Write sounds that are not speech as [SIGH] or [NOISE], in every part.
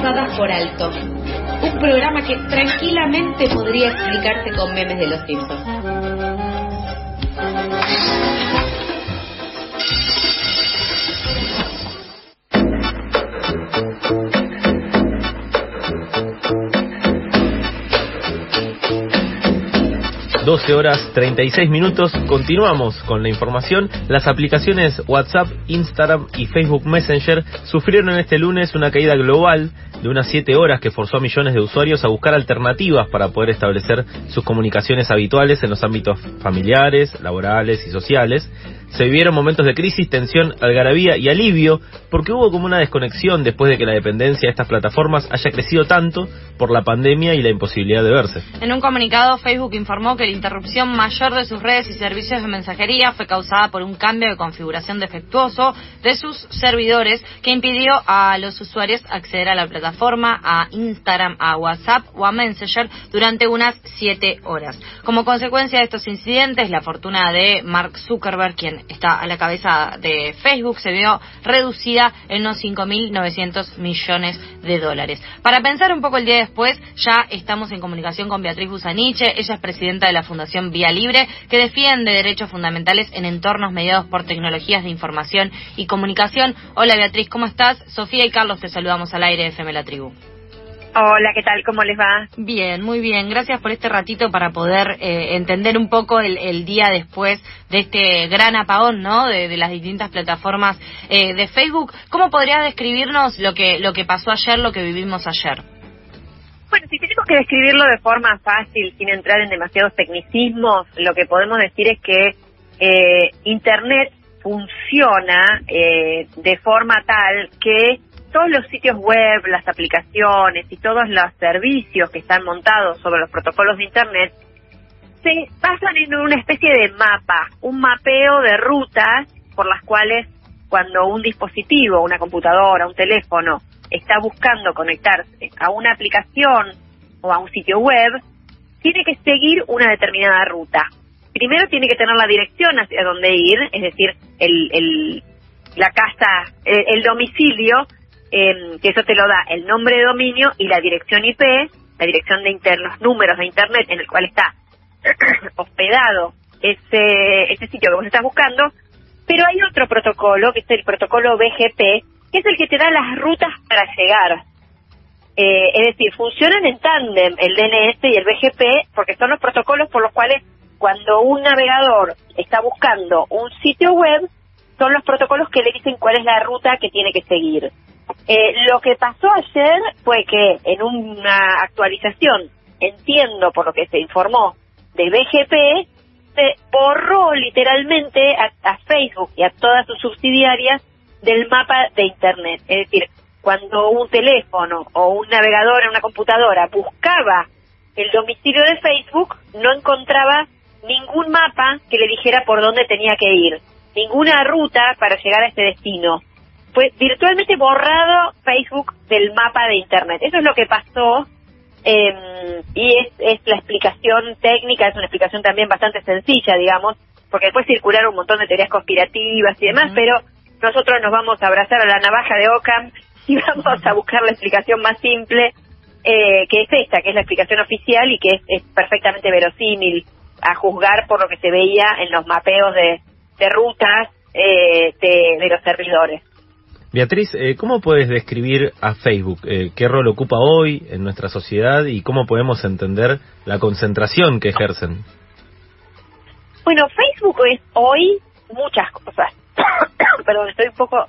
pasadas por alto. Un programa que tranquilamente podría explicarse con memes de los Simpsons. 12 horas 36 minutos. Continuamos con la información. Las aplicaciones WhatsApp, Instagram y Facebook Messenger sufrieron este lunes una caída global de unas 7 horas que forzó a millones de usuarios a buscar alternativas para poder establecer sus comunicaciones habituales en los ámbitos familiares, laborales y sociales se vivieron momentos de crisis, tensión, algarabía y alivio, porque hubo como una desconexión después de que la dependencia de estas plataformas haya crecido tanto por la pandemia y la imposibilidad de verse. En un comunicado, Facebook informó que la interrupción mayor de sus redes y servicios de mensajería fue causada por un cambio de configuración defectuoso de sus servidores que impidió a los usuarios acceder a la plataforma, a Instagram, a WhatsApp o a Messenger durante unas siete horas. Como consecuencia de estos incidentes, la fortuna de Mark Zuckerberg, quien está a la cabeza de Facebook, se vio reducida en unos 5.900 millones de dólares. Para pensar un poco el día después, ya estamos en comunicación con Beatriz Busaniche. Ella es presidenta de la Fundación Vía Libre, que defiende derechos fundamentales en entornos mediados por tecnologías de información y comunicación. Hola Beatriz, ¿cómo estás? Sofía y Carlos te saludamos al aire de FM La Tribu. Hola, ¿qué tal? ¿Cómo les va? Bien, muy bien. Gracias por este ratito para poder eh, entender un poco el, día después de este gran apagón, ¿no? De, las distintas plataformas eh, de Facebook. ¿Cómo podrías describirnos lo que lo que pasó ayer, lo que vivimos ayer? Bueno, si tenemos que describirlo de forma fácil, sin entrar en demasiados tecnicismos, lo que podemos decir es que eh, Internet funciona de forma tal que todos los sitios web, las aplicaciones y todos los servicios que están montados sobre los protocolos de Internet se basan en una especie de mapa, un mapeo de rutas por las cuales cuando un dispositivo, una computadora, un teléfono está buscando conectarse a una aplicación o a un sitio web, tiene que seguir una determinada ruta. Primero tiene que tener la dirección hacia dónde ir, es decir, el, el la casa, el domicilio eh, que eso te lo da el nombre de dominio y la dirección IP, la dirección de los números de Internet en el cual está [CLEARS THROAT] hospedado ese, ese sitio que vos estás buscando, pero hay otro protocolo, que es el protocolo BGP, que es el que te da las rutas para llegar. Eh, es decir, funcionan en tándem el DNS y el BGP porque son los protocolos por los cuales cuando un navegador está buscando un sitio web, son los protocolos que le dicen cuál es la ruta que tiene que seguir. Eh, lo que pasó ayer fue que en una actualización, entiendo por lo que se informó de BGP, se borró literalmente a, Facebook y a todas sus subsidiarias del mapa de Internet. Es decir, cuando un teléfono o un navegador en una computadora buscaba el domicilio de Facebook, no encontraba ningún mapa que le dijera por dónde tenía que ir, ninguna ruta para llegar a ese destino fue virtualmente borrado Facebook del mapa de Internet. Eso es lo que pasó em, y es, es la explicación técnica, es una explicación también bastante sencilla, digamos, porque después circularon un montón de teorías conspirativas y demás, pero nosotros nos vamos a abrazar a la navaja de Ockham [LAUGHS] y vamos a buscar la explicación más simple, eh, que es esta, que es la explicación oficial y que es, perfectamente verosímil a juzgar por lo que se veía en los mapeos de, rutas eh, de los servidores. Beatriz, eh, ¿cómo puedes describir a Facebook? Eh, ¿Qué rol ocupa hoy en nuestra sociedad y cómo podemos entender la concentración que ejercen? Bueno, Facebook es hoy muchas cosas. [COUGHS] Perdón, estoy un poco...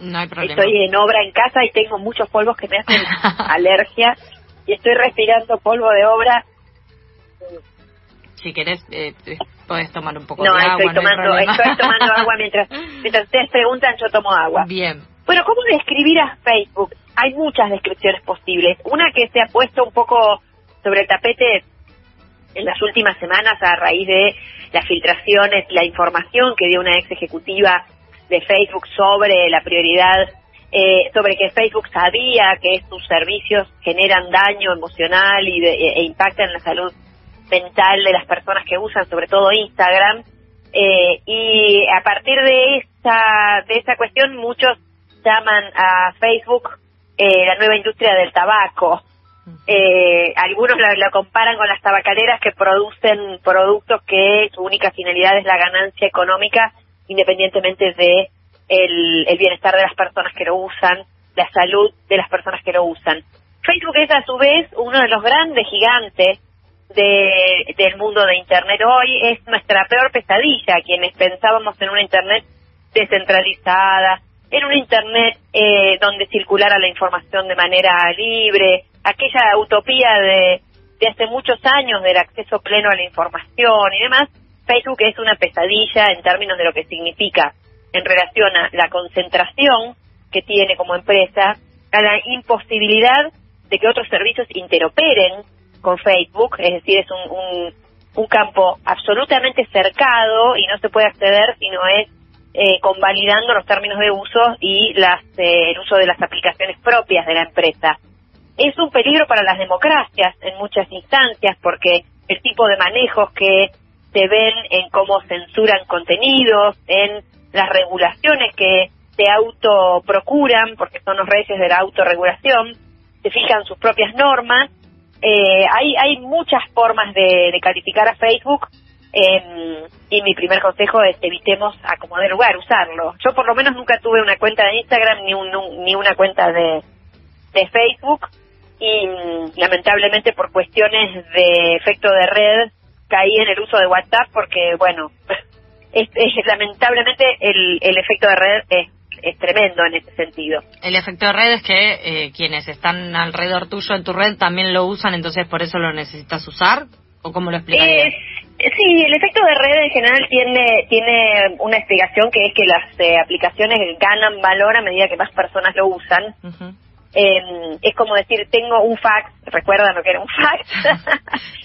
No hay problema. Estoy en obra en casa y tengo muchos polvos que me hacen [LAUGHS] alergia y estoy respirando polvo de obra. Si querés, eh, puedes tomar un poco de agua. Estoy tomando, estoy tomando agua mientras, mientras ustedes preguntan, yo tomo agua. Bien. Bueno, ¿cómo describir a Facebook? Hay muchas descripciones posibles. Una que se ha puesto un poco sobre el tapete en las últimas semanas a raíz de las filtraciones, la información que dio una ex ejecutiva de Facebook sobre la prioridad, eh, sobre que Facebook sabía que sus servicios generan daño emocional y e, e impactan la salud mental de las personas que usan, sobre todo Instagram. Eh, y a partir de esa, de esa cuestión, muchos llaman a Facebook eh, la nueva industria del tabaco. Eh, algunos lo, comparan con las tabacaleras que producen productos que su única finalidad es la ganancia económica, independientemente de el, el bienestar de las personas que lo usan, la salud de las personas que lo usan. Facebook es a su vez uno de los grandes gigantes de, del mundo de Internet hoy, es nuestra peor pesadilla, quienes pensábamos en una Internet descentralizada, en un Internet eh, donde circulara la información de manera libre, aquella utopía de, de hace muchos años del acceso pleno a la información y demás, Facebook es una pesadilla en términos de lo que significa en relación a la concentración que tiene como empresa, a la imposibilidad de que otros servicios interoperen con Facebook, es decir, es un, un, un campo absolutamente cercado y no se puede acceder si no es eh, convalidando los términos de uso y las, eh, el uso de las aplicaciones propias de la empresa. Es un peligro para las democracias en muchas instancias porque el tipo de manejos que se ven en cómo censuran contenidos, en las regulaciones que se autoprocuran, porque son los reyes de la autorregulación, se fijan sus propias normas. Eh, hay, hay muchas formas de, de calificar a Facebook eh, y mi primer consejo es evitemos acomodar lugar, usarlo. Yo por lo menos nunca tuve una cuenta de Instagram ni, un, ni una cuenta de, de Facebook y mm, lamentablemente por cuestiones de efecto de red caí en el uso de WhatsApp porque, bueno, [LAUGHS] es, lamentablemente el, el efecto de red es es tremendo en ese sentido. El efecto de red es que eh, quienes están alrededor tuyo en tu red también lo usan, entonces por eso lo necesitas usar, o cómo lo explicarías? Sí, el efecto de red en general tiene tiene una explicación que es que las eh, aplicaciones ganan valor a medida que más personas lo usan. Em, es como decir, tengo un fax, recuerdan lo que era un fax,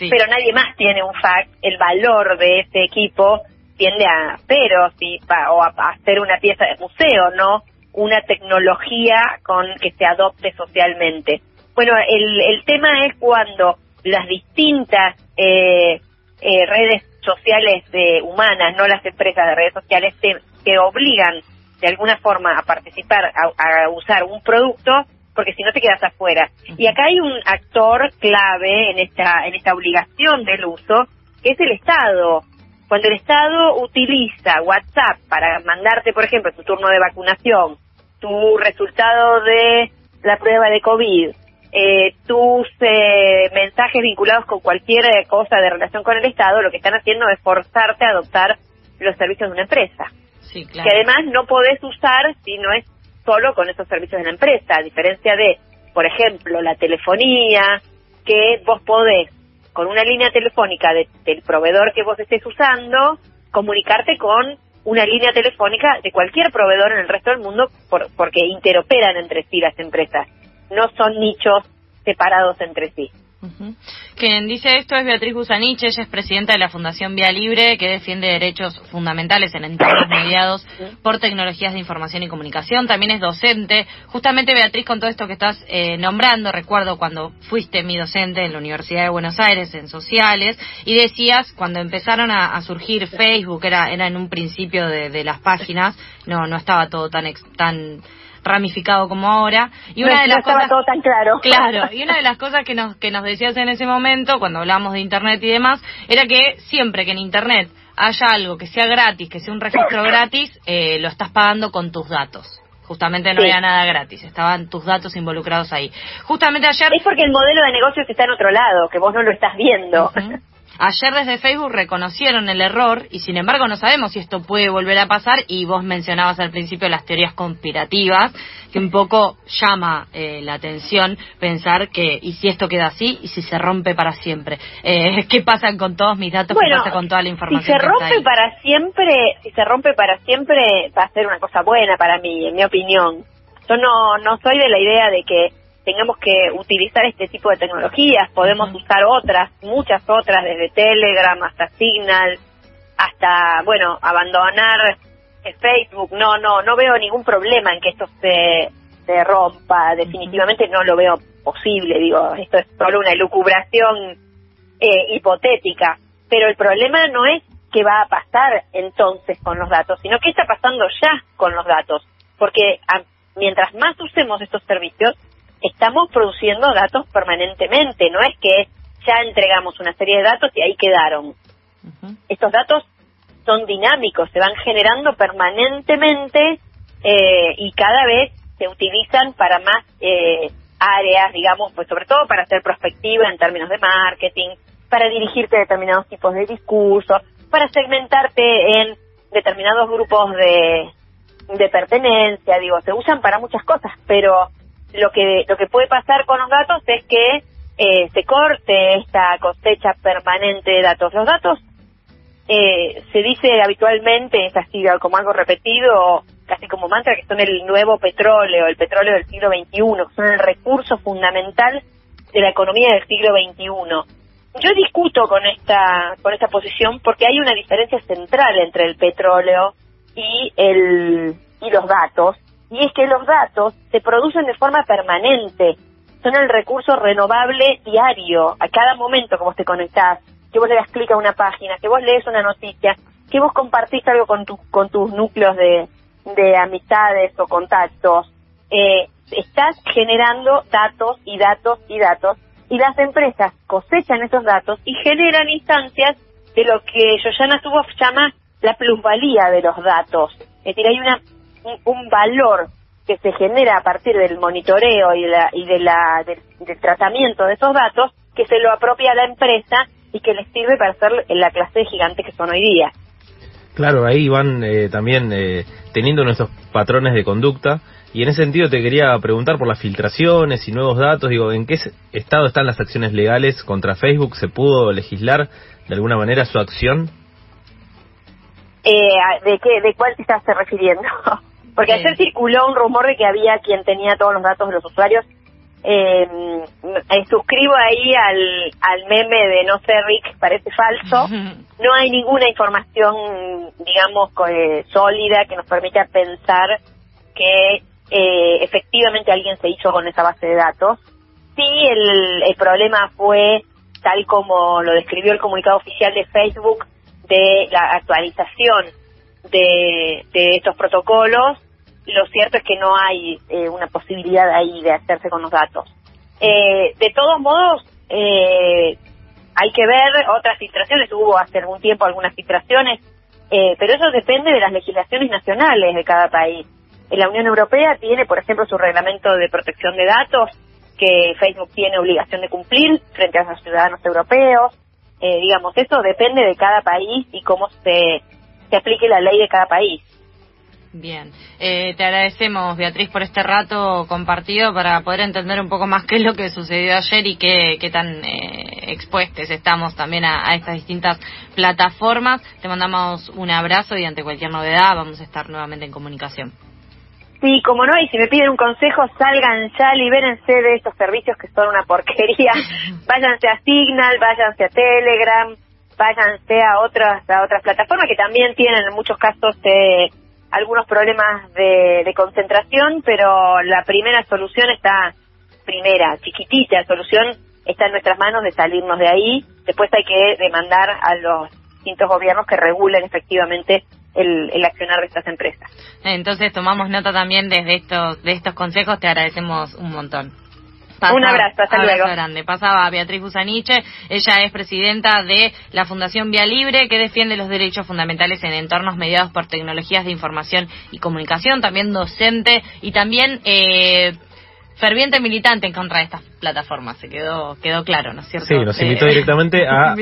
[LAUGHS] pero nadie más tiene un fax. El valor de ese equipo tiende a pero sí, o a, hacer una pieza de museo, ¿no? Una tecnología con que se adopte socialmente. Bueno, el, el tema es cuando las distintas eh, eh, redes sociales de humanas, no las empresas de redes sociales, te, te obligan de alguna forma a participar, a, a, usar un producto, porque si no te quedas afuera. Y acá hay un actor clave en esta, en esta obligación del uso, que es el Estado. Cuando el Estado utiliza WhatsApp para mandarte, por ejemplo, tu turno de vacunación, tu resultado de la prueba de COVID, eh, tus eh, mensajes vinculados con cualquier cosa de relación con el Estado, lo que están haciendo es forzarte a adoptar los servicios de una empresa. Sí, claro. Que además no podés usar si no es solo con esos servicios de la empresa, a diferencia de, por ejemplo, la telefonía, que vos podés con una línea telefónica del proveedor que vos estés usando, comunicarte con una línea telefónica de cualquier proveedor en el resto del mundo por, porque interoperan entre sí las empresas. No son nichos separados entre sí. Quien dice esto es Beatriz Busanich, ella es presidenta de la Fundación Vía Libre, que defiende derechos fundamentales en entornos mediados por tecnologías de información y comunicación. También es docente. Justamente, Beatriz, con todo esto que estás eh, nombrando, recuerdo cuando fuiste mi docente en la Universidad de Buenos Aires en sociales, y decías, cuando empezaron a, surgir Facebook, era, era en un principio de, de las páginas, no, no estaba todo tan, tan ramificado como ahora. Y una de las cosas, todo tan claro. [LAUGHS] Claro, y una de las cosas que nos, que nos decías en ese momento, cuando hablamos de Internet y demás, era que siempre que en Internet haya algo que sea gratis, que sea un registro gratis, eh, lo estás pagando con tus datos. Justamente no había nada gratis, estaban tus datos involucrados ahí. Justamente ayer... Es porque el modelo de negocios está en otro lado, que vos no lo estás viendo. Ayer desde Facebook reconocieron el error y sin embargo no sabemos si esto puede volver a pasar y vos mencionabas al principio las teorías conspirativas que un poco llama eh, la atención pensar que y si esto queda así y si se rompe para siempre. Eh, [LAUGHS] ¿Qué pasa con todos mis datos? ¿Qué pasa con toda la información? Si se rompe para siempre, si se rompe para siempre va a ser una cosa buena para mí, en mi opinión. Yo no, no soy de la idea de que tengamos que utilizar este tipo de tecnologías, podemos usar otras, muchas otras, desde Telegram hasta Signal, hasta, bueno, abandonar Facebook, no, no, no veo ningún problema en que esto se, se rompa, definitivamente no lo veo posible, digo, esto es solo una elucubración eh, hipotética, pero el problema no es qué va a pasar entonces con los datos, sino qué está pasando ya con los datos, porque mientras más usemos estos servicios, estamos produciendo datos permanentemente, no es que ya entregamos una serie de datos y ahí quedaron. Estos datos son dinámicos, se van generando permanentemente eh, y cada vez se utilizan para más eh, áreas, digamos, pues sobre todo para hacer prospectiva en términos de marketing, para dirigirte a determinados tipos de discursos, para segmentarte en determinados grupos de, de pertenencia, digo, se usan para muchas cosas, pero lo que lo que puede pasar con los datos es que eh, se corte esta cosecha permanente de datos. Los datos eh, se dice habitualmente, es así como algo repetido, casi como mantra, que son el nuevo petróleo, el petróleo del siglo XXI, son el recurso fundamental de la economía del siglo XXI. Yo discuto con esta con esta posición porque hay una diferencia central entre el petróleo y el y los datos y es que los datos se producen de forma permanente, son el recurso renovable diario, a cada momento que vos te conectás, que vos le das clic a una página, que vos lees una noticia, que vos compartís algo con, tu, con tus núcleos de, de amistades o contactos, eh, estás generando datos y datos y datos y las empresas cosechan esos datos y generan instancias de lo que Yoyana Zuboff llama la plusvalía de los datos. Es decir, hay una un, valor que se genera a partir del monitoreo y, la, y de la, del, tratamiento de esos datos que se lo apropia a la empresa y que les sirve para hacer la clase de gigantes que son hoy día. Claro, ahí van eh, también eh, teniendo nuestros patrones de conducta y en ese sentido te quería preguntar por las filtraciones y nuevos datos. Digo, ¿en qué estado están las acciones legales contra Facebook? ¿Se pudo legislar de alguna manera su acción? Eh, ¿De qué, de cuál te estás refiriendo? [LAUGHS] Porque ayer circuló un rumor de que había quien tenía todos los datos de los usuarios. Eh, suscribo ahí al, al meme de no sé Rick, parece falso. [LAUGHS] No hay ninguna información, digamos, eh, sólida que nos permita pensar que eh, efectivamente alguien se hizo con esa base de datos. Sí, el, el problema fue, tal como lo describió el comunicado oficial de Facebook, de la actualización de, de estos protocolos lo cierto es que no hay eh, una posibilidad ahí de hacerse con los datos. Eh, de todos modos, eh, hay que ver otras filtraciones, hubo hace algún tiempo algunas filtraciones, pero eso depende de las legislaciones nacionales de cada país. La Unión Europea tiene, por ejemplo, su reglamento de protección de datos, que Facebook tiene obligación de cumplir frente a los ciudadanos europeos. digamos, eso depende de cada país y cómo se, se aplique la ley de cada país. Bien, eh, te agradecemos Beatriz por este rato compartido para poder entender un poco más qué es lo que sucedió ayer y qué, qué tan eh, expuestos estamos también a, estas distintas plataformas. Te mandamos un abrazo y ante cualquier novedad vamos a estar nuevamente en comunicación. Sí, como no, y si me piden un consejo, salgan ya, libérense de estos servicios que son una porquería. [LAUGHS] váyanse a Signal, váyanse a Telegram, váyanse a otras, a otras plataformas que también tienen en muchos casos... Eh, algunos problemas de, concentración, pero la primera solución está, primera, chiquitita solución, está en nuestras manos de salirnos de ahí. Después hay que demandar a los distintos gobiernos que regulen efectivamente el, el, accionar de estas empresas. Entonces tomamos nota también desde estos, de estos consejos, te agradecemos un montón un abrazo, hasta luego. grande. Pasaba Beatriz Busaniche, ella es presidenta de la Fundación Vía Libre, que defiende los derechos fundamentales en entornos mediados por tecnologías de información y comunicación, también docente y también eh, ferviente militante en contra de estas plataformas, se quedó quedó claro, ¿no es cierto? Sí, nos invitó eh, directamente [LAUGHS] a,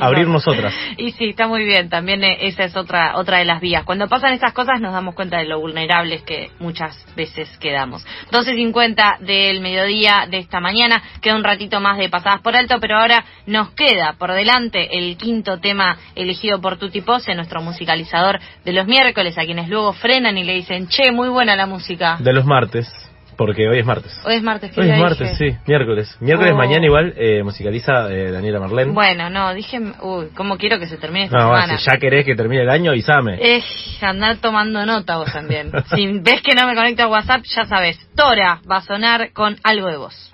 abrirnos otras. [LAUGHS] Y sí, está muy bien, también eh, esa es otra otra de las vías. Cuando pasan estas cosas nos damos cuenta de lo vulnerables que muchas veces quedamos. 12.50 del mediodía de esta mañana, queda un ratito más de pasadas por alto, pero ahora nos queda por delante el quinto tema elegido por Tuti Pose, nuestro musicalizador de los miércoles, a quienes luego frenan y le dicen, che, muy buena la música. De los martes. Porque hoy es martes. Hoy es martes. Hoy es martes, sí, miércoles. Miércoles oh. mañana igual eh, musicaliza eh, Daniela Marlene. Bueno, no, dije, uy, ¿cómo quiero que se termine esta no, Si ya querés que termine el año, avísame. Eh, andar tomando nota vos también. [LAUGHS] si ves que no me conecto a WhatsApp, ya sabes, Tora va a sonar con algo de vos.